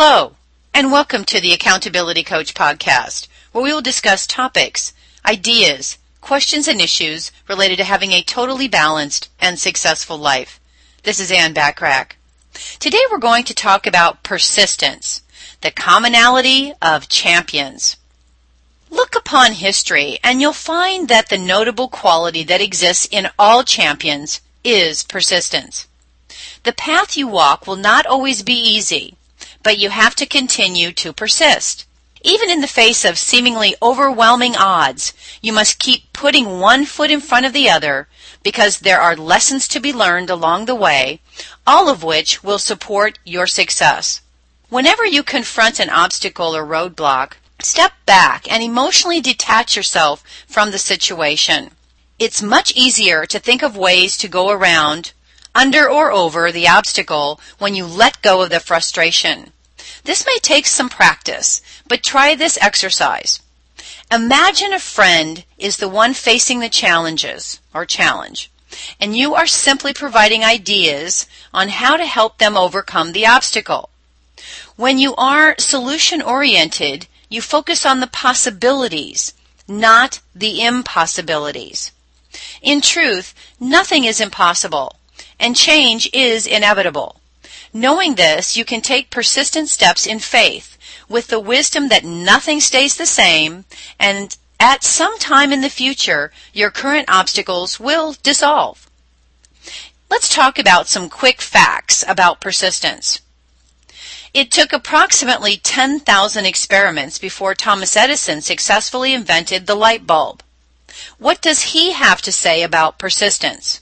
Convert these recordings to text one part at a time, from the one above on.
Hello, and welcome to the Accountability Coach podcast, where we will discuss topics, ideas, questions, and issues related to having a totally balanced and successful life. This is Ann Bachrach. Today we're going to talk about persistence, the commonality of champions. Look upon history and you'll find that the notable quality that exists in all champions is persistence. The path you walk will not always be easy, but you have to continue to persist. Even in the face of seemingly overwhelming odds, you must keep putting one foot in front of the other because there are lessons to be learned along the way, all of which will support your success. Whenever you confront an obstacle or roadblock, step back and emotionally detach yourself from the situation. It's much easier to think of ways to go around, under or over the obstacle when you let go of the frustration. This may take some practice, but try this exercise. Imagine a friend is the one facing the challenges or challenge, and you are simply providing ideas on how to help them overcome the obstacle. When you are solution oriented, you focus on the possibilities, not the impossibilities. In truth, nothing is impossible, and change is inevitable. Knowing this, you can take persistent steps in faith with the wisdom that nothing stays the same and at some time in the future, your current obstacles will dissolve. Let's talk about some quick facts about persistence. It took approximately 10,000 experiments before Thomas Edison successfully invented the light bulb. What does he have to say about persistence?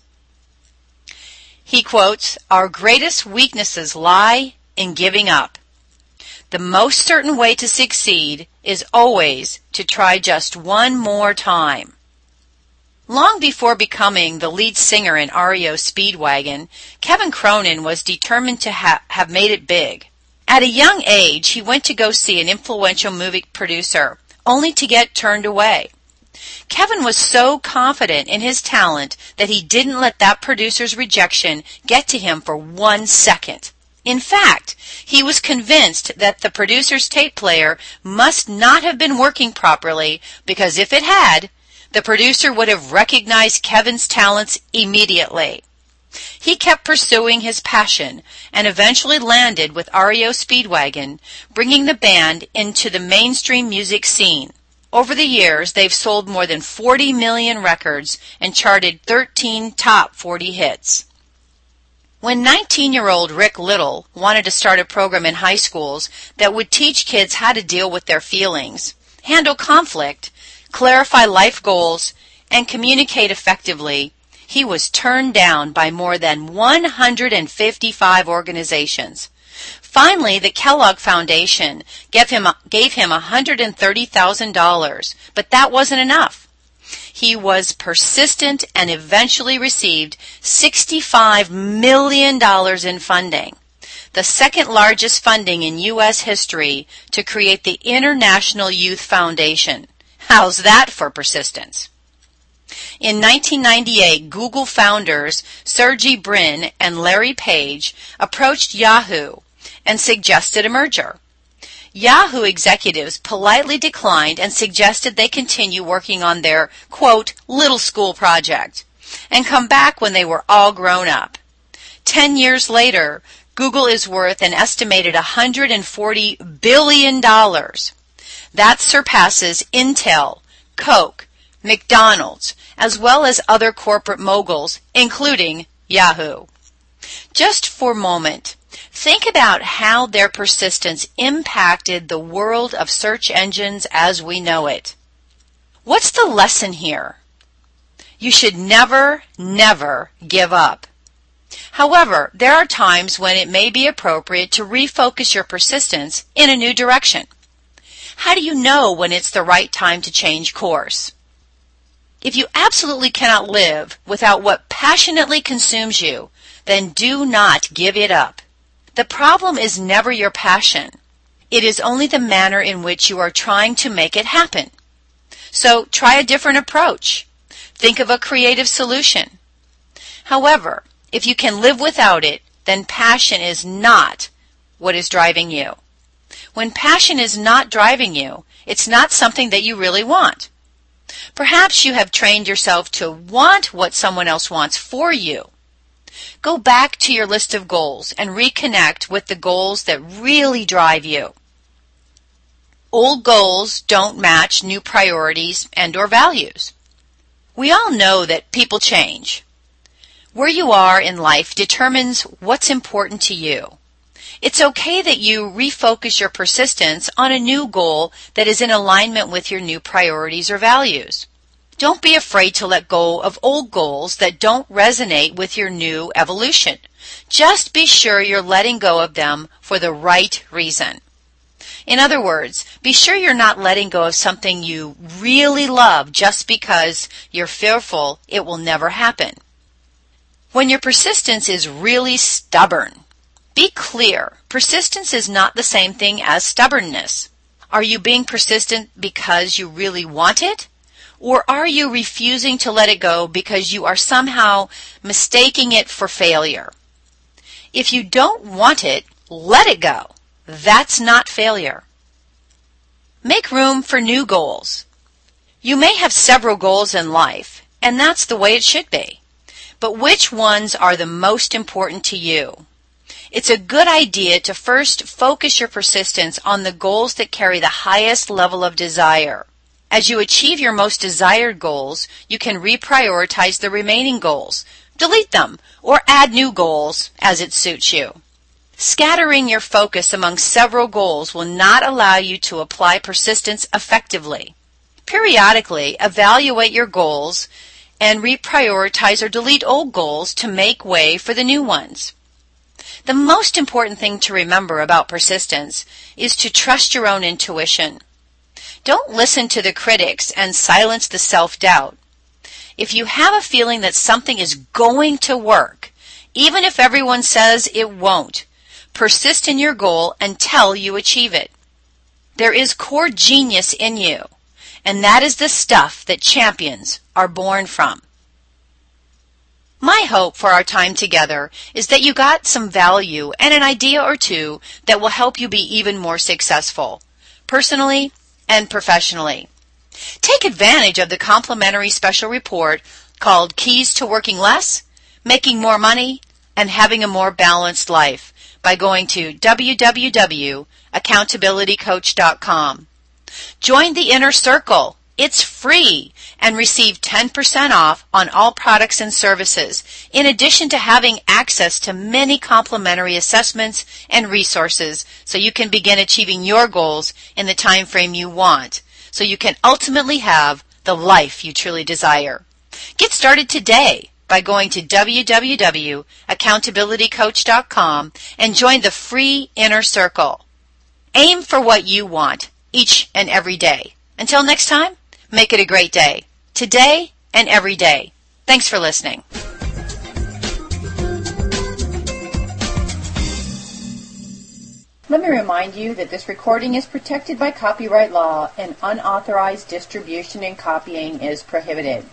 He quotes, Our greatest weaknesses lie in giving up. The most certain way to succeed is always to try just one more time. Long before becoming the lead singer in REO Speedwagon, Kevin Cronin was determined to ha- have made it big. At a young age, he went to go see an influential movie producer, only to get turned away. Kevin was so confident in his talent that he didn't let that producer's rejection get to him for one second. In fact, he was convinced that the producer's tape player must not have been working properly because if it had, the producer would have recognized Kevin's talents immediately. He kept pursuing his passion and eventually landed with REO Speedwagon, bringing the band into the mainstream music scene. Over the years, they've sold more than 40 million records and charted 13 top 40 hits. When 19 year old Rick Little wanted to start a program in high schools that would teach kids how to deal with their feelings, handle conflict, clarify life goals, and communicate effectively, he was turned down by more than 155 organizations. Finally, the Kellogg Foundation gave him, gave him $130,000, but that wasn't enough. He was persistent and eventually received $65 million in funding, the second largest funding in U.S. history to create the International Youth Foundation. How's that for persistence? In 1998, Google founders Sergey Brin and Larry Page approached Yahoo and suggested a merger. Yahoo executives politely declined and suggested they continue working on their, quote, little school project and come back when they were all grown up. Ten years later, Google is worth an estimated $140 billion. That surpasses Intel, Coke, McDonald's, as well as other corporate moguls, including Yahoo. Just for a moment, think about how their persistence impacted the world of search engines as we know it. What's the lesson here? You should never, never give up. However, there are times when it may be appropriate to refocus your persistence in a new direction. How do you know when it's the right time to change course? If you absolutely cannot live without what passionately consumes you, then do not give it up. The problem is never your passion. It is only the manner in which you are trying to make it happen. So try a different approach. Think of a creative solution. However, if you can live without it, then passion is not what is driving you. When passion is not driving you, it's not something that you really want. Perhaps you have trained yourself to want what someone else wants for you. Go back to your list of goals and reconnect with the goals that really drive you. Old goals don't match new priorities and or values. We all know that people change. Where you are in life determines what's important to you. It's okay that you refocus your persistence on a new goal that is in alignment with your new priorities or values. Don't be afraid to let go of old goals that don't resonate with your new evolution. Just be sure you're letting go of them for the right reason. In other words, be sure you're not letting go of something you really love just because you're fearful it will never happen. When your persistence is really stubborn, be clear. Persistence is not the same thing as stubbornness. Are you being persistent because you really want it? Or are you refusing to let it go because you are somehow mistaking it for failure? If you don't want it, let it go. That's not failure. Make room for new goals. You may have several goals in life, and that's the way it should be. But which ones are the most important to you? It's a good idea to first focus your persistence on the goals that carry the highest level of desire. As you achieve your most desired goals, you can reprioritize the remaining goals, delete them, or add new goals as it suits you. Scattering your focus among several goals will not allow you to apply persistence effectively. Periodically, evaluate your goals and reprioritize or delete old goals to make way for the new ones. The most important thing to remember about persistence is to trust your own intuition. Don't listen to the critics and silence the self-doubt. If you have a feeling that something is going to work, even if everyone says it won't, Persist in your goal until you achieve it. There is core genius in you, and that is the stuff that champions are born from. My hope for our time together is that you got some value and an idea or two that will help you be even more successful, personally and professionally. Take advantage of the complimentary special report called Keys to Working Less, Making More Money, and Having a More Balanced Life by going to www.accountabilitycoach.com. Join the inner circle. It's free and receive 10% off on all products and services, in addition to having access to many complimentary assessments and resources so you can begin achieving your goals in the time frame you want, so you can ultimately have the life you truly desire. Get started today by going to www.accountabilitycoach.com and join the free inner circle. Aim for what you want each and every day. Until next time, make it a great day. Today and every day. Thanks for listening. Let me remind you that this recording is protected by copyright law and unauthorized distribution and copying is prohibited.